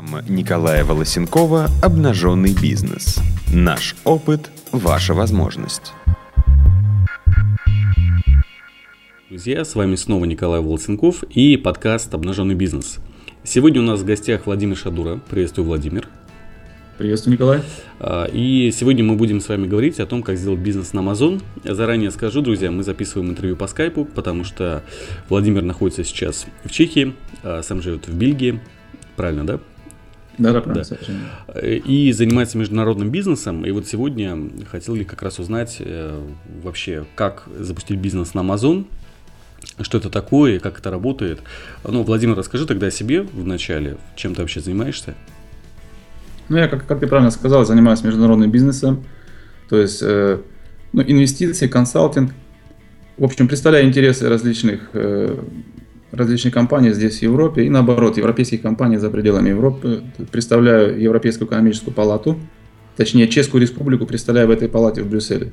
Программа Николая Волосенкова «Обнаженный бизнес». Наш опыт – ваша возможность. Друзья, с вами снова Николай Волосенков и подкаст «Обнаженный бизнес». Сегодня у нас в гостях Владимир Шадура. Приветствую, Владимир. Приветствую, Николай. А, и сегодня мы будем с вами говорить о том, как сделать бизнес на Amazon. Заранее скажу, друзья, мы записываем интервью по скайпу, потому что Владимир находится сейчас в Чехии, а сам живет в Бельгии. Правильно, да? Да, да, правильно, да. И занимается международным бизнесом. И вот сегодня хотел ли как раз узнать э, вообще, как запустить бизнес на Amazon, что это такое, как это работает. Ну, Владимир, расскажи тогда о себе в начале, чем ты вообще занимаешься. Ну, я, как, как ты правильно сказал, занимаюсь международным бизнесом, то есть э, ну, инвестиции, консалтинг. В общем, представляю интересы различных, э, различных компаний здесь, в Европе, и наоборот, европейских компаний за пределами Европы. Представляю Европейскую экономическую палату, точнее, Чешскую республику представляю в этой палате в Брюсселе.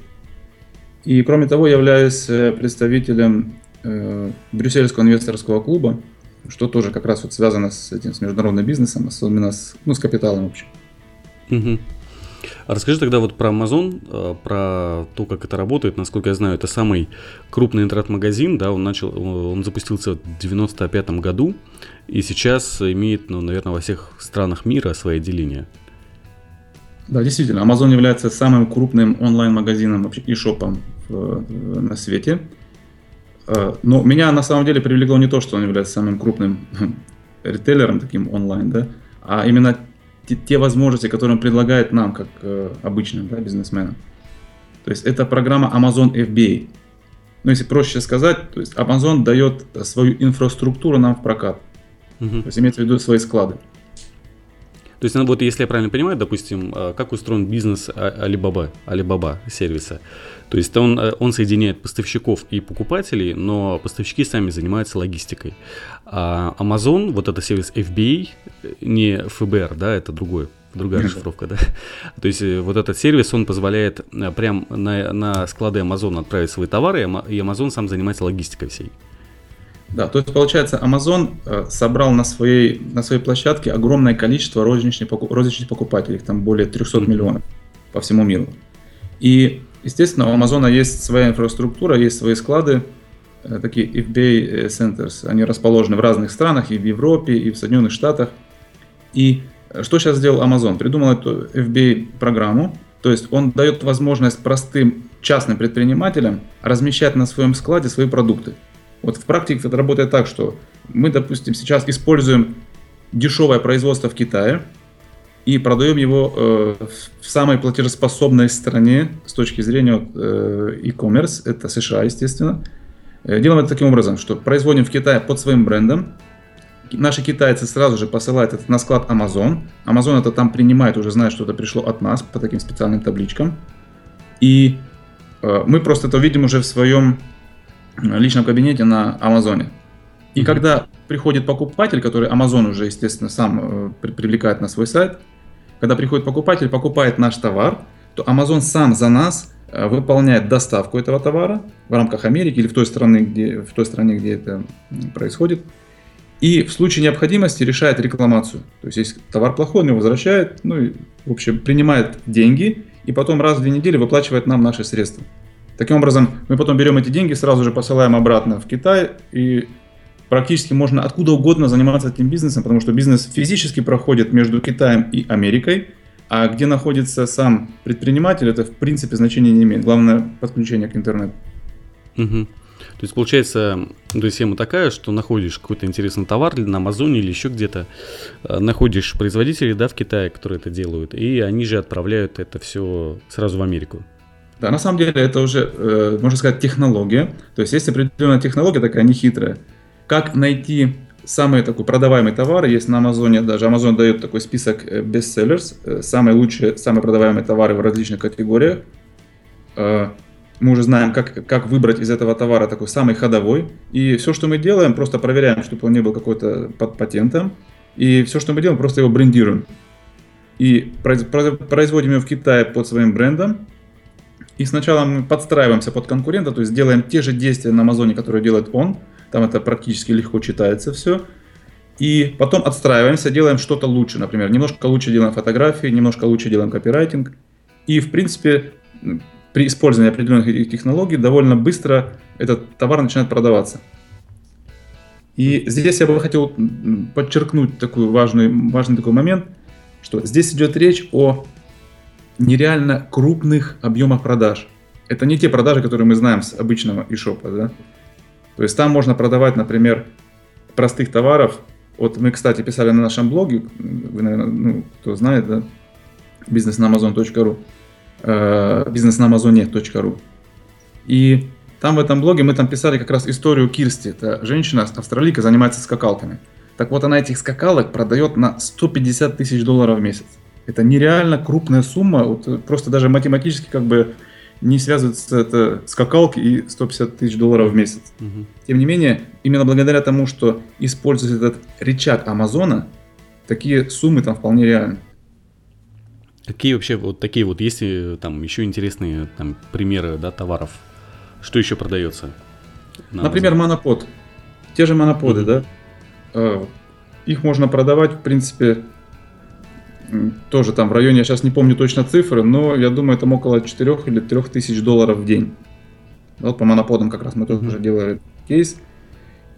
И, кроме того, являюсь э, представителем э, Брюссельского инвесторского клуба, что тоже как раз вот связано с этим, с международным бизнесом, особенно с, ну, с капиталом в общем. Угу. А расскажи тогда вот про Amazon, э, про то, как это работает. Насколько я знаю, это самый крупный интернет-магазин, да, он начал, он запустился в 95 году и сейчас имеет, ну, наверное, во всех странах мира свои отделения. Да, действительно, Amazon является самым крупным онлайн-магазином и шопом на свете. Э, но меня на самом деле привлекло не то, что он является самым крупным ритейлером таким онлайн, да, а именно те, те возможности, которые он предлагает нам, как э, обычным да, бизнесменам. То есть это программа Amazon FBA. Ну, если проще сказать, то есть Amazon дает свою инфраструктуру нам в прокат. Угу. То есть имеется в виду свои склады. То есть, ну, вот если я правильно понимаю, допустим, а, как устроен бизнес а, Alibaba, Alibaba сервиса. То есть он, э, он соединяет поставщиков и покупателей, но поставщики сами занимаются логистикой. А Amazon, вот это сервис FBA, не ФБР, да, это другой, другая расшифровка, да. То есть э, вот этот сервис, он позволяет э, прям на, на склады Amazon отправить свои товары, и Amazon сам занимается логистикой всей. Да, то есть получается, Amazon собрал на своей, на своей площадке огромное количество розничных, розничных покупателей, там более 300 mm-hmm. миллионов по всему миру. И Естественно, у Амазона есть своя инфраструктура, есть свои склады, э, такие FBA Centers. Они расположены в разных странах, и в Европе, и в Соединенных Штатах. И э, что сейчас сделал Amazon? Придумал эту FBA-программу, то есть он дает возможность простым частным предпринимателям размещать на своем складе свои продукты. Вот в практике это работает так, что мы, допустим, сейчас используем дешевое производство в Китае, и продаем его э, в самой платежеспособной стране с точки зрения э, e-commerce, это США, естественно. Э, делаем это таким образом, что производим в Китае под своим брендом, наши китайцы сразу же посылают это на склад Amazon. Amazon это там принимает, уже знает, что это пришло от нас по таким специальным табличкам. И э, мы просто это видим уже в своем личном кабинете на Амазоне. И mm-hmm. когда приходит покупатель, который Amazon уже, естественно, сам э, привлекает на свой сайт, когда приходит покупатель, покупает наш товар, то Amazon сам за нас э, выполняет доставку этого товара в рамках Америки или в той стране, где, в той стране, где это происходит. И в случае необходимости решает рекламацию. То есть, если товар плохой, он его возвращает, ну и, в общем, принимает деньги и потом раз в две недели выплачивает нам наши средства. Таким образом, мы потом берем эти деньги, сразу же посылаем обратно в Китай и практически можно откуда угодно заниматься этим бизнесом, потому что бизнес физически проходит между Китаем и Америкой, а где находится сам предприниматель, это в принципе значения не имеет. Главное подключение к интернету. Угу. То есть получается, то есть схема такая, что находишь какой-то интересный товар на Амазоне или еще где-то, э, находишь производителей да, в Китае, которые это делают, и они же отправляют это все сразу в Америку. Да, на самом деле это уже, э, можно сказать, технология. То есть есть определенная технология такая нехитрая. Как найти самый такой продаваемый товар, есть на Амазоне, даже Amazon дает такой список э, bestsellers, э, самые лучшие, самые продаваемые товары в различных категориях. Э, мы уже знаем, как, как выбрать из этого товара такой самый ходовой. И все, что мы делаем, просто проверяем, чтобы он не был какой-то под патентом. И все, что мы делаем, просто его брендируем. И производим его в Китае под своим брендом. И сначала мы подстраиваемся под конкурента, то есть делаем те же действия на Амазоне, которые делает он – там это практически легко читается все. И потом отстраиваемся, делаем что-то лучше. Например, немножко лучше делаем фотографии, немножко лучше делаем копирайтинг. И, в принципе, при использовании определенных технологий довольно быстро этот товар начинает продаваться. И здесь я бы хотел подчеркнуть такой важный, важный такой момент, что здесь идет речь о нереально крупных объемах продаж. Это не те продажи, которые мы знаем с обычного e-shop. Да? То есть там можно продавать, например, простых товаров. Вот мы, кстати, писали на нашем блоге, вы, наверное, ну, кто знает, да, бизнес на amazon.ru, э, бизнес на амазоне.ру. И там в этом блоге мы там писали как раз историю Кирсти. Это женщина, австралийка, занимается скакалками. Так вот, она этих скакалок продает на 150 тысяч долларов в месяц. Это нереально крупная сумма, вот просто даже математически как бы не связывается это скакалки и 150 тысяч долларов в месяц. Угу. Тем не менее, именно благодаря тому, что используется этот рычаг Амазона, такие суммы там вполне реальны. Какие вообще вот такие вот есть там еще интересные там примеры да, товаров? Что еще продается? Например, монопод. Те же моноподы, mm да? Э, их можно продавать, в принципе, тоже там в районе, я сейчас не помню точно цифры, но я думаю, там около 4 или 3 тысяч долларов в день. Вот по моноподам как раз мы тоже mm-hmm. делали кейс.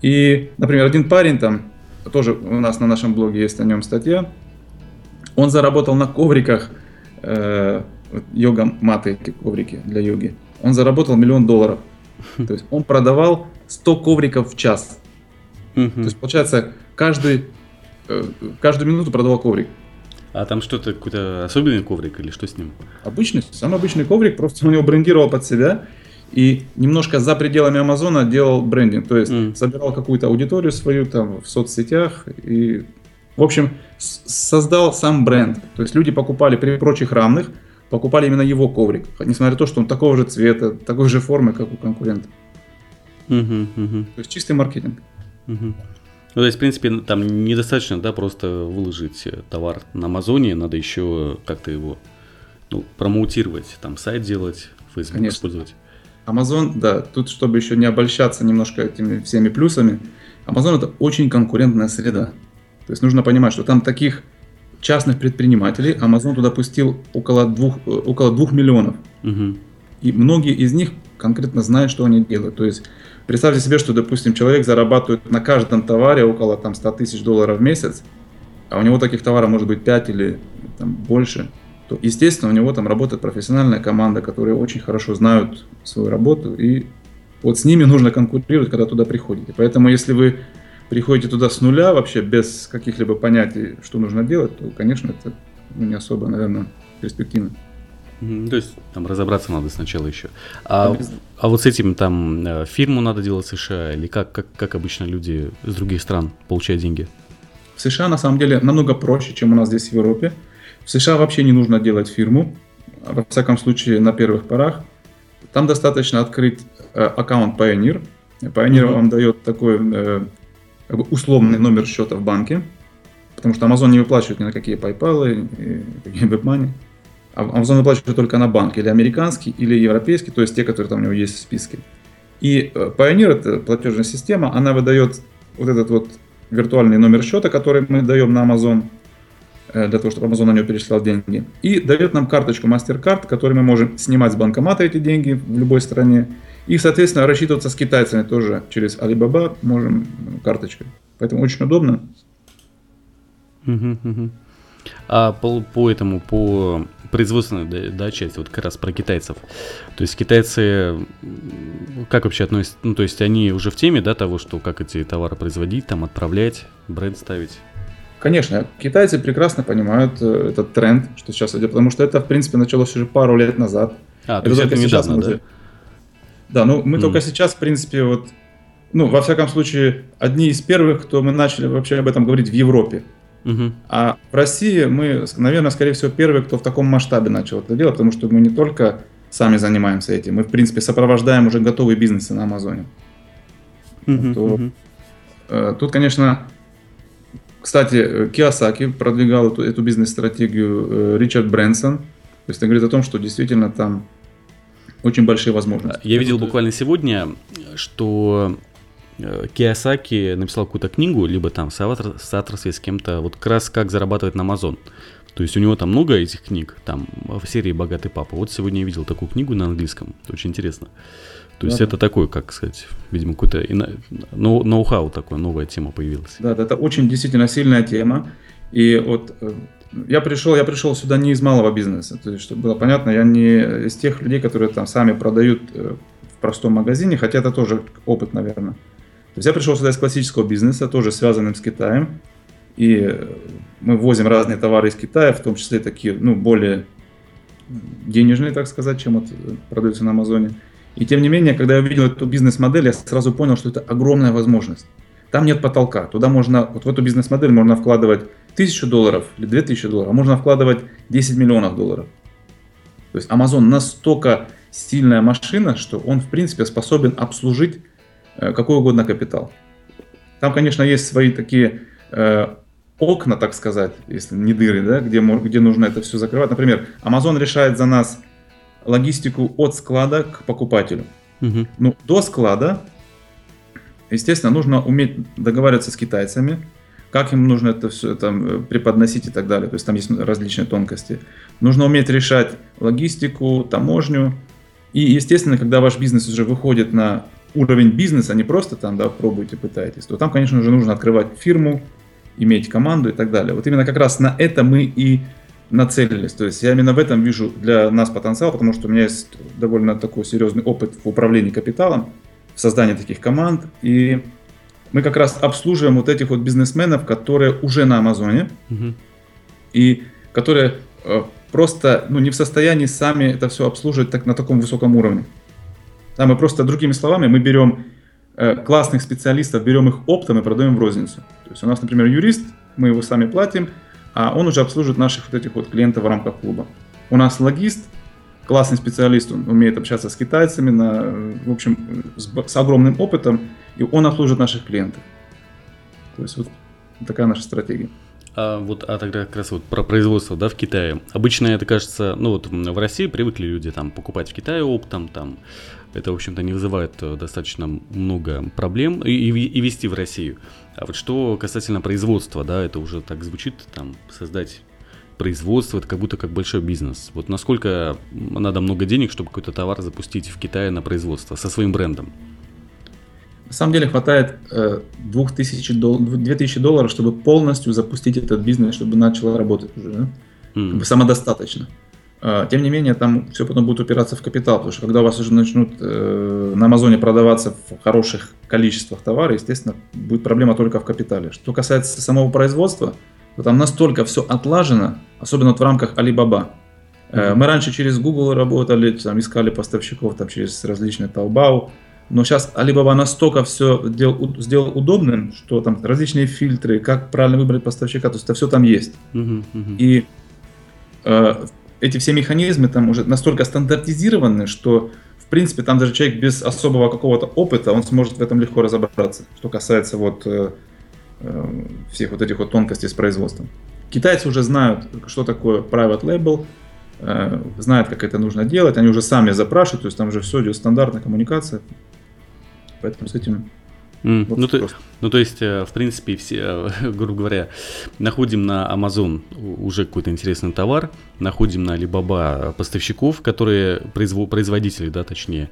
И, например, один парень там, тоже у нас на нашем блоге есть о нем статья, он заработал на ковриках, э, йога-маты, коврики для йоги, он заработал миллион долларов. То есть он продавал 100 ковриков в час. То есть, получается, каждый, э, каждую минуту продавал коврик. А там что-то, какой-то особенный коврик или что с ним? Обычный, самый обычный коврик, просто он его брендировал под себя и немножко за пределами Амазона делал брендинг, то есть mm. собирал какую-то аудиторию свою там в соцсетях и, в общем, создал сам бренд. То есть люди покупали при прочих равных, покупали именно его коврик, несмотря на то, что он такого же цвета, такой же формы, как у конкурента. Uh-huh. То есть чистый маркетинг. Uh-huh. Ну, то есть, в принципе, там недостаточно, да, просто выложить товар на Амазоне, надо еще как-то его ну, промоутировать, там сайт делать, Facebook Конечно. использовать. Amazon, да, тут, чтобы еще не обольщаться немножко этими всеми плюсами, Amazon это очень конкурентная среда. То есть нужно понимать, что там таких частных предпринимателей Amazon туда пустил около двух, э, около двух миллионов. Угу. И многие из них конкретно знают, что они делают. То есть Представьте себе, что, допустим, человек зарабатывает на каждом товаре около там, 100 тысяч долларов в месяц, а у него таких товаров может быть 5 или там, больше, то, естественно, у него там работает профессиональная команда, которые очень хорошо знают свою работу, и вот с ними нужно конкурировать, когда туда приходите. Поэтому, если вы приходите туда с нуля, вообще без каких-либо понятий, что нужно делать, то, конечно, это ну, не особо, наверное, перспективно. То есть там разобраться надо сначала еще. А, а вот с этим там э, фирму надо делать в США или как, как, как обычно люди из других стран получают деньги? В США на самом деле намного проще, чем у нас здесь в Европе. В США вообще не нужно делать фирму, во всяком случае на первых порах. Там достаточно открыть э, аккаунт Pioneer. Pioneer mm-hmm. вам дает такой э, условный номер счета в банке, потому что Amazon не выплачивает ни на какие PayPal, и, и WebMoney. Amazon выплачивает только на банк, или американский, или европейский, то есть те, которые там у него есть в списке. И э, Pioneer, это платежная система, она выдает вот этот вот виртуальный номер счета, который мы даем на Amazon, э, для того, чтобы Amazon на него перечислял деньги. И дает нам карточку MasterCard, которой мы можем снимать с банкомата эти деньги в любой стране. И, соответственно, рассчитываться с китайцами тоже через Alibaba можем карточкой. Поэтому очень удобно. А по, по этому, по производственная да, да, часть, вот как раз про китайцев. То есть китайцы как вообще относятся, ну то есть они уже в теме, да, того, что как эти товары производить, там отправлять, бренд ставить? Конечно, китайцы прекрасно понимают э, этот тренд, что сейчас идет, потому что это, в принципе, началось уже пару лет назад. А, то есть это недавно, мы... да? Да, ну мы mm. только сейчас, в принципе, вот, ну, во всяком случае, одни из первых, кто мы начали вообще об этом говорить в Европе. Угу. А в России мы, наверное, скорее всего, первые, кто в таком масштабе начал это делать, потому что мы не только сами занимаемся этим, мы, в принципе, сопровождаем уже готовые бизнесы на Амазоне. Угу, То, угу. Э, тут, конечно, кстати, Киосаки продвигал эту, эту бизнес-стратегию э, Ричард Брэнсон. То есть это говорит о том, что действительно там очень большие возможности. Я видел буквально сегодня, что э, Киосаки написал какую-то книгу, либо там в соавторстве с кем-то, вот как раз как зарабатывать на Amazon. То есть у него там много этих книг, там в серии «Богатый папа». Вот сегодня я видел такую книгу на английском, это очень интересно. То есть да, это такой, как сказать, видимо, какой-то ноу-хау такой, новая тема появилась. Да, это очень действительно сильная тема. И вот э, я пришел, я пришел сюда не из малого бизнеса, то есть, чтобы было понятно, я не из тех людей, которые там сами продают э, в простом магазине, хотя это тоже опыт, наверное. То есть я пришел сюда из классического бизнеса, тоже связанным с Китаем, и э, мы возим разные товары из Китая, в том числе такие, ну, более денежные, так сказать, чем вот продаются на Амазоне. И тем не менее, когда я увидел эту бизнес-модель, я сразу понял, что это огромная возможность. Там нет потолка. Туда можно, вот в эту бизнес-модель можно вкладывать тысячу долларов или две тысячи долларов, а можно вкладывать 10 миллионов долларов. То есть Amazon настолько сильная машина, что он в принципе способен обслужить э, какой угодно капитал. Там, конечно, есть свои такие э, окна, так сказать, если не дыры, да, где, где нужно это все закрывать. Например, Amazon решает за нас логистику от склада к покупателю. Угу. Ну, до склада, естественно, нужно уметь договариваться с китайцами, как им нужно это все там э, преподносить и так далее. То есть там есть различные тонкости. Нужно уметь решать логистику, таможню. И, естественно, когда ваш бизнес уже выходит на уровень бизнеса, не просто там, да, пробуете, пытаетесь, то там, конечно же, нужно открывать фирму, иметь команду и так далее. Вот именно как раз на это мы и нацелились. То есть я именно в этом вижу для нас потенциал, потому что у меня есть довольно такой серьезный опыт в управлении капиталом, в создании таких команд. И мы как раз обслуживаем вот этих вот бизнесменов, которые уже на Амазоне угу. и которые э, просто ну, не в состоянии сами это все обслуживать так, на таком высоком уровне. Да, мы просто, другими словами, мы берем э, классных специалистов, берем их оптом и продаем в розницу. То есть у нас, например, юрист, мы его сами платим, а он уже обслуживает наших вот этих вот клиентов в рамках клуба. У нас логист, классный специалист, он умеет общаться с китайцами, на, в общем, с, с огромным опытом, и он обслуживает наших клиентов. То есть вот такая наша стратегия. А вот, а тогда как раз вот про производство, да, в Китае. Обычно это кажется, ну вот в России привыкли люди там покупать в Китае оптом, там это, в общем-то, не вызывает э, достаточно много проблем и, и, и вести в Россию. А вот что касательно производства, да, это уже так звучит, там, создать производство, это как будто как большой бизнес. Вот насколько надо много денег, чтобы какой-то товар запустить в Китае на производство со своим брендом? На самом деле хватает э, 2000, дол- 2000 долларов, чтобы полностью запустить этот бизнес, чтобы начал работать уже. Да? Mm. Как бы самодостаточно. Тем не менее, там все потом будет упираться в капитал, потому что когда у вас уже начнут э, на Амазоне продаваться в хороших количествах товара, естественно, будет проблема только в капитале. Что касается самого производства, то там настолько все отлажено, особенно вот в рамках Alibaba. Э, мы раньше через Google работали, там, искали поставщиков там, через различные Taobao, но сейчас Alibaba настолько все сделал, сделал удобным, что там различные фильтры, как правильно выбрать поставщика, то есть это все там есть. Uh-huh. И э, эти все механизмы там уже настолько стандартизированы, что в принципе там даже человек без особого какого-то опыта, он сможет в этом легко разобраться, что касается вот э, э, всех вот этих вот тонкостей с производством. Китайцы уже знают, что такое private label, э, знают, как это нужно делать, они уже сами запрашивают, то есть там уже все идет стандартная коммуникация. Поэтому с этим Mm. Вот ну, то, ну, то есть, э, в принципе, все, э, грубо говоря, находим на Amazon уже какой-то интересный товар, находим на Alibaba поставщиков, которые производители, да, точнее,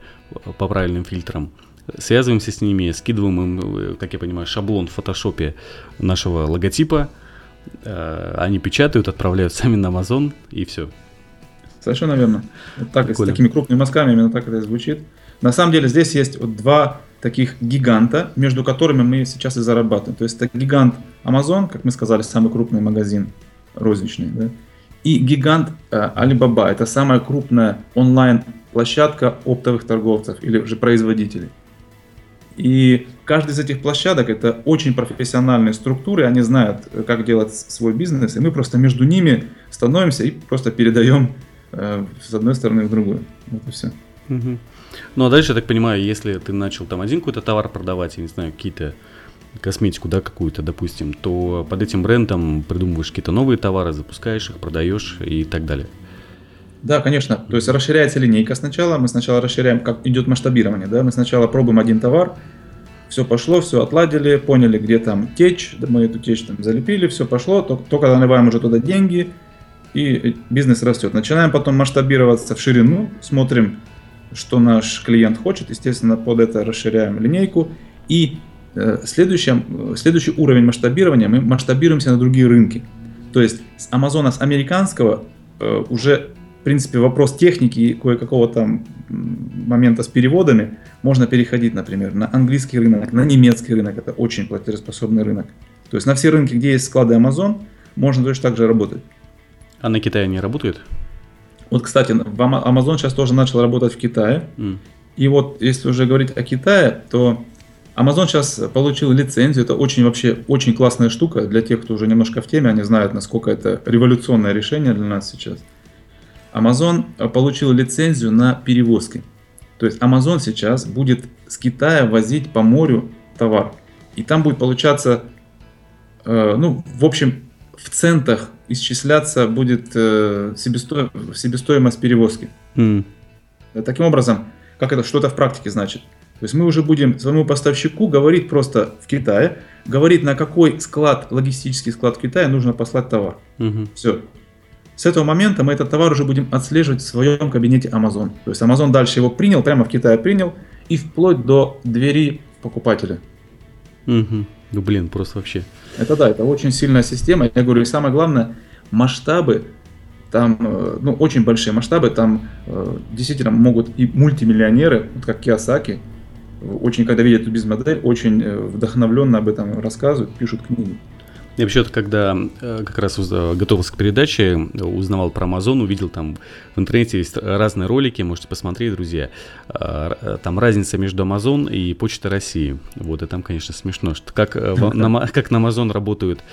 по правильным фильтрам, связываемся с ними, скидываем им, э, как я понимаю, шаблон в фотошопе нашего логотипа, они печатают, отправляют сами на Amazon и все. Совершенно верно. Вот так, с такими крупными мазками именно так это и звучит. На самом деле здесь есть вот два таких гиганта, между которыми мы сейчас и зарабатываем. То есть это гигант Amazon, как мы сказали, самый крупный магазин розничный, да? и гигант э, Alibaba, это самая крупная онлайн-площадка оптовых торговцев или же производителей. И каждый из этих площадок это очень профессиональные структуры, они знают, как делать свой бизнес, и мы просто между ними становимся и просто передаем э, с одной стороны в другую. Вот и все. Угу. Ну а дальше, я так понимаю, если ты начал там один какой-то товар продавать, я не знаю, какие-то косметику, да, какую-то, допустим, то под этим брендом придумываешь какие-то новые товары, запускаешь их, продаешь и так далее. Да, конечно. То есть расширяется линейка сначала. Мы сначала расширяем, как идет масштабирование. Да? Мы сначала пробуем один товар, все пошло, все отладили, поняли, где там течь, мы эту течь там залепили, все пошло, только, только наливаем уже туда деньги, и бизнес растет. Начинаем потом масштабироваться в ширину, смотрим, что наш клиент хочет, естественно, под это расширяем линейку, и э, следующий, следующий уровень масштабирования, мы масштабируемся на другие рынки. То есть с Амазона, с американского э, уже принципе, вопрос техники и кое-какого там момента с переводами можно переходить, например, на английский рынок, на немецкий рынок. Это очень платежеспособный рынок. То есть на все рынки, где есть склады Amazon, можно точно так же работать. А на Китае не работает? Вот, кстати, Amazon сейчас тоже начал работать в Китае. Mm. И вот, если уже говорить о Китае, то Amazon сейчас получил лицензию. Это очень вообще очень классная штука для тех, кто уже немножко в теме. Они знают, насколько это революционное решение для нас сейчас. Amazon э, получил лицензию на перевозки. То есть Amazon сейчас будет с Китая возить по морю товар. И там будет получаться, э, ну, в общем, в центах исчисляться будет э, себесто... себестоимость перевозки. Mm. Таким образом, как это что-то в практике значит? То есть мы уже будем своему поставщику говорить просто в Китае, говорить на какой склад, логистический склад в Китае нужно послать товар. Mm-hmm. Все. С этого момента мы этот товар уже будем отслеживать в своем кабинете Amazon. То есть Amazon дальше его принял, прямо в Китае принял, и вплоть до двери покупателя. Угу. Ну блин, просто вообще. Это да, это очень сильная система. Я говорю, и самое главное, масштабы, там, э, ну, очень большие масштабы, там э, действительно могут и мультимиллионеры, вот как Киосаки, очень, когда видят эту бизнес-модель, очень э, вдохновленно об этом рассказывают, пишут книги. Я вообще-то, когда э, как раз готовился к передаче, узнавал про Amazon, увидел там в интернете есть разные ролики, можете посмотреть, друзья. А, э, там разница между Amazon и Почтой России. Вот, и там, конечно, смешно, что как, э, на, как на Amazon работают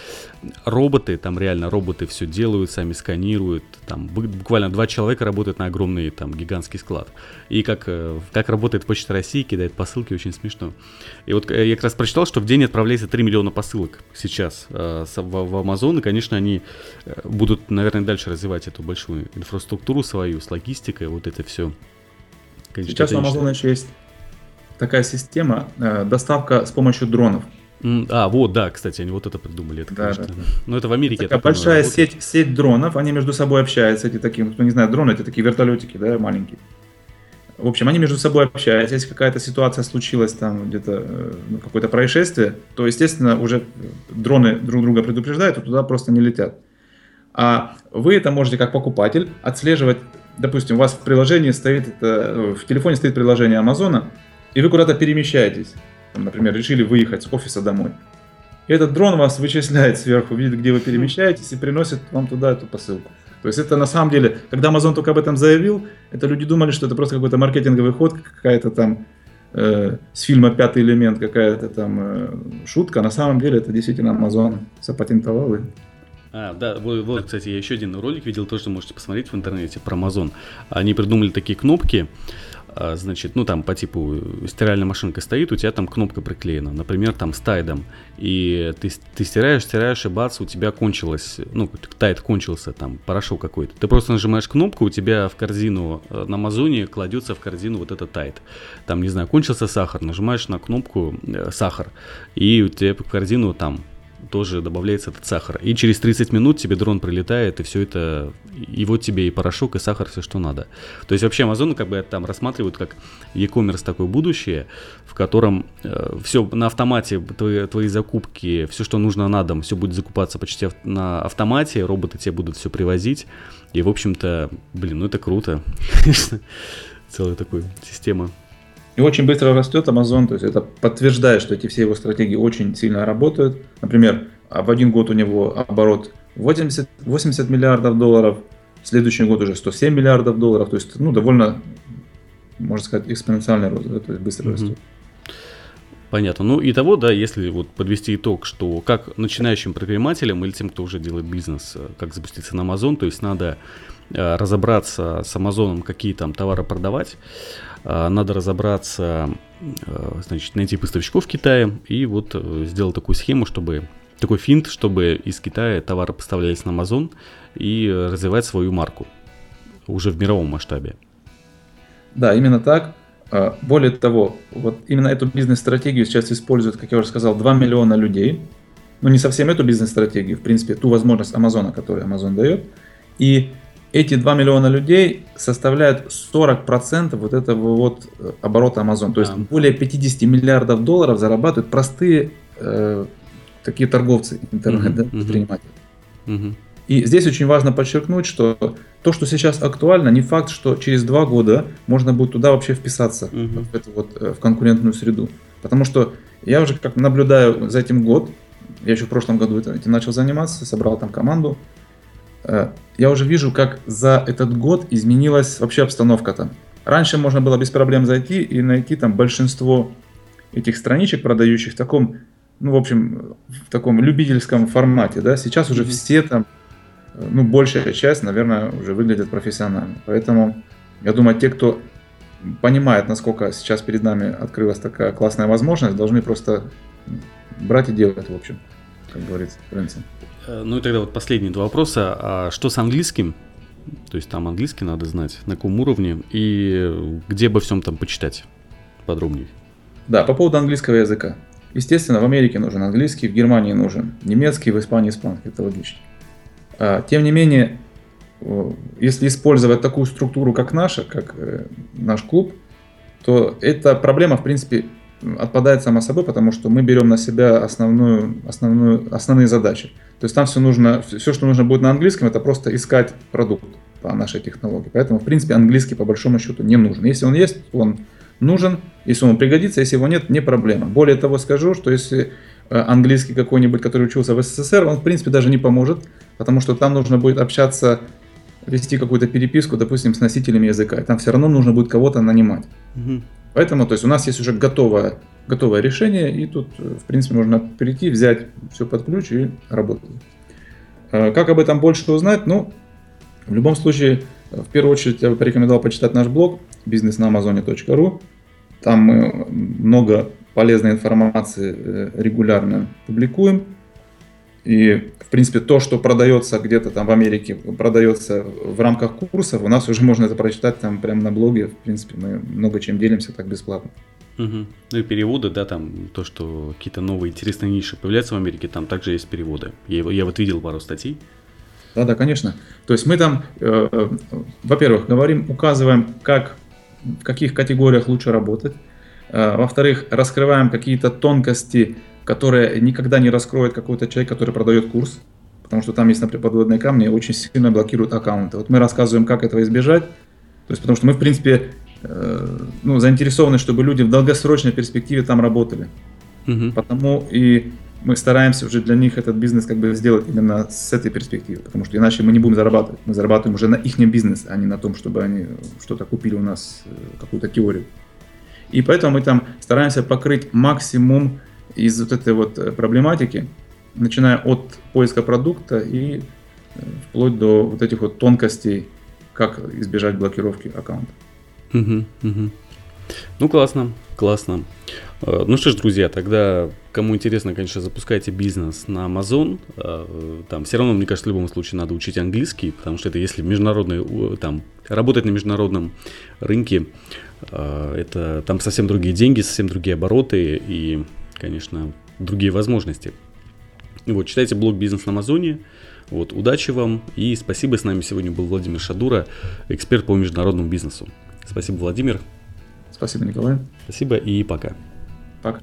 роботы, там реально роботы все делают, сами сканируют, там буквально два человека работают на огромный там гигантский склад. И как, как работает Почта России, кидает посылки, очень смешно. И вот я как раз прочитал, что в день отправляется 3 миллиона посылок сейчас в, в Amazon, и, конечно, они э, будут, наверное, дальше развивать эту большую инфраструктуру свою с логистикой, вот это все. Конечно, Сейчас у Amazon еще есть такая система, э, доставка с помощью дронов. А, вот, да, кстати, они вот это придумали. Это, да, конечно, да. Ну, это в Америке. Такая большая понимаю, сеть, сеть дронов, они между собой общаются, эти такие, кто не знает, дроны, это такие вертолетики, да, маленькие. В общем, они между собой общаются. Если какая-то ситуация случилась, там где-то э, ну, какое-то происшествие, то, естественно, уже дроны друг друга предупреждают, и туда просто не летят. А вы это можете как покупатель отслеживать. Допустим, у вас в приложении стоит, это, э, в телефоне стоит приложение Амазона, и вы куда-то перемещаетесь. Например, решили выехать с офиса домой. И этот дрон вас вычисляет сверху, видит, где вы перемещаетесь, и приносит вам туда эту посылку. То есть это на самом деле, когда Amazon только об этом заявил, это люди думали, что это просто какой-то маркетинговый ход, какая-то там э, с фильма «Пятый элемент» какая-то там э, шутка. На самом деле это действительно Amazon запатентовал. И... А, да, вот, вот, кстати, я еще один ролик видел, тоже можете посмотреть в интернете про Amazon. Они придумали такие кнопки, значит, ну там по типу стиральная машинка стоит, у тебя там кнопка приклеена, например, там с тайдом, и ты, ты стираешь, стираешь, и бац, у тебя кончилось, ну, тайд кончился, там, порошок какой-то. Ты просто нажимаешь кнопку, у тебя в корзину э, на Амазоне кладется в корзину вот этот тайд. Там, не знаю, кончился сахар, нажимаешь на кнопку э, сахар, и у тебя в корзину там тоже добавляется этот сахар. И через 30 минут тебе дрон прилетает, и все это, и вот тебе и порошок, и сахар, все, что надо. То есть вообще Amazon как бы там рассматривают как e-commerce такое будущее, в котором э, все на автомате, твои, твои закупки, все, что нужно на дом, все будет закупаться почти на автомате, роботы тебе будут все привозить. И, в общем-то, блин, ну это круто. Целая такая система и очень быстро растет Amazon, то есть это подтверждает, что эти все его стратегии очень сильно работают. Например, а в один год у него оборот 80, 80 миллиардов долларов, в следующий год уже 107 миллиардов долларов, то есть ну, довольно, можно сказать, экспоненциальный рост, да, то есть быстро mm-hmm. растет. Понятно. Ну и того, да, если вот подвести итог, что как начинающим предпринимателям или тем, кто уже делает бизнес, э, как запуститься на Amazon, то есть надо э, разобраться с Амазоном, какие там товары продавать, а, надо разобраться, значит, найти поставщиков в Китае и вот э, сделать такую схему, чтобы такой финт, чтобы из Китая товары поставлялись на Amazon и развивать свою марку уже в мировом масштабе. Да, именно так. А, более того, вот именно эту бизнес-стратегию сейчас используют, как я уже сказал, 2 миллиона людей. Ну, не совсем эту бизнес-стратегию, в принципе, ту возможность Амазона, которую Amazon дает. И эти 2 миллиона людей составляют 40% вот этого вот э, оборота Amazon. То есть более 50 миллиардов долларов зарабатывают простые э, такие торговцы, интернет-предприниматели. Uh-huh. Uh-huh. И здесь очень важно подчеркнуть, что то, что сейчас актуально, не факт, что через два года можно будет туда вообще вписаться, uh-huh. в, эту вот, э, в конкурентную среду. Потому что я уже как наблюдаю за этим год, я еще в прошлом году этим начал заниматься, собрал там команду, э, я уже вижу, как за этот год изменилась вообще обстановка там. Раньше можно было без проблем зайти и найти там большинство этих страничек, продающих в таком, ну, в общем, в таком любительском формате, да. Сейчас уже mm-hmm. все там ну, большая часть, наверное, уже выглядит профессионально. Поэтому я думаю, те, кто понимает, насколько сейчас перед нами открылась такая классная возможность, должны просто брать и делать, в общем, как говорится, в принципе. Э, ну и тогда вот последние два вопроса. А что с английским? То есть там английский надо знать, на каком уровне и где обо всем там почитать подробнее? Да, по поводу английского языка. Естественно, в Америке нужен английский, в Германии нужен немецкий, в Испании испанский, это логично. А, тем не менее, если использовать такую структуру, как наша, как э, наш клуб, то эта проблема, в принципе, отпадает сама собой, потому что мы берем на себя основную, основную, основные задачи. То есть там все нужно, все, что нужно будет на английском, это просто искать продукт по нашей технологии. Поэтому, в принципе, английский по большому счету не нужен. Если он есть, он нужен, если он пригодится, если его нет, не проблема. Более того, скажу, что если английский какой-нибудь, который учился в СССР, он в принципе даже не поможет, потому что там нужно будет общаться, вести какую-то переписку, допустим, с носителями языка, и там все равно нужно будет кого-то нанимать. Угу. Поэтому, то есть у нас есть уже готовое, готовое решение, и тут, э, в принципе, можно перейти, взять все под ключ и работать. Э, как об этом больше узнать? Ну, в любом случае, в первую очередь я бы порекомендовал почитать наш блог businessnaamazone.ru. Там мы много полезной информации э, регулярно публикуем. И, в принципе, то, что продается где-то там в Америке, продается в рамках курсов, у нас уже можно это прочитать там прямо на блоге. В принципе, мы много чем делимся так бесплатно. Угу. Ну и переводы, да, там то, что какие-то новые интересные ниши появляются в Америке, там также есть переводы. Я, я вот видел пару статей. Да, да, конечно. То есть мы там, э, э, во-первых, говорим, указываем, как, в каких категориях лучше работать. Э, во-вторых, раскрываем какие-то тонкости, которые никогда не раскроет какой-то человек, который продает курс, потому что там есть, например, подводные камни, очень сильно блокируют аккаунты. Вот мы рассказываем, как этого избежать, то есть потому что мы, в принципе, э, ну, заинтересованы, чтобы люди в долгосрочной перспективе там работали. Угу. Потому и мы стараемся уже для них этот бизнес как бы сделать именно с этой перспективы, потому что иначе мы не будем зарабатывать. Мы зарабатываем уже на их бизнес, а не на том, чтобы они что-то купили у нас, э, какую-то теорию. И поэтому мы там стараемся покрыть максимум из вот этой вот э, проблематики, начиная от поиска продукта и э, вплоть до вот этих вот тонкостей, как избежать блокировки аккаунта. Угу, угу. Ну, классно, классно. Э, ну что ж, друзья, тогда, кому интересно, конечно, запускайте бизнес на Amazon. Там все равно, мне кажется, в любом случае надо учить английский, потому что это если международный, там, работать на международном рынке, а, это там совсем другие деньги, совсем другие обороты и, конечно, другие возможности. Вот, читайте блог «Бизнес на Амазоне». Вот, удачи вам и спасибо. С нами сегодня был Владимир Шадура, эксперт по международному бизнесу. Спасибо, Владимир. Спасибо, Николай. Спасибо и пока. Пока.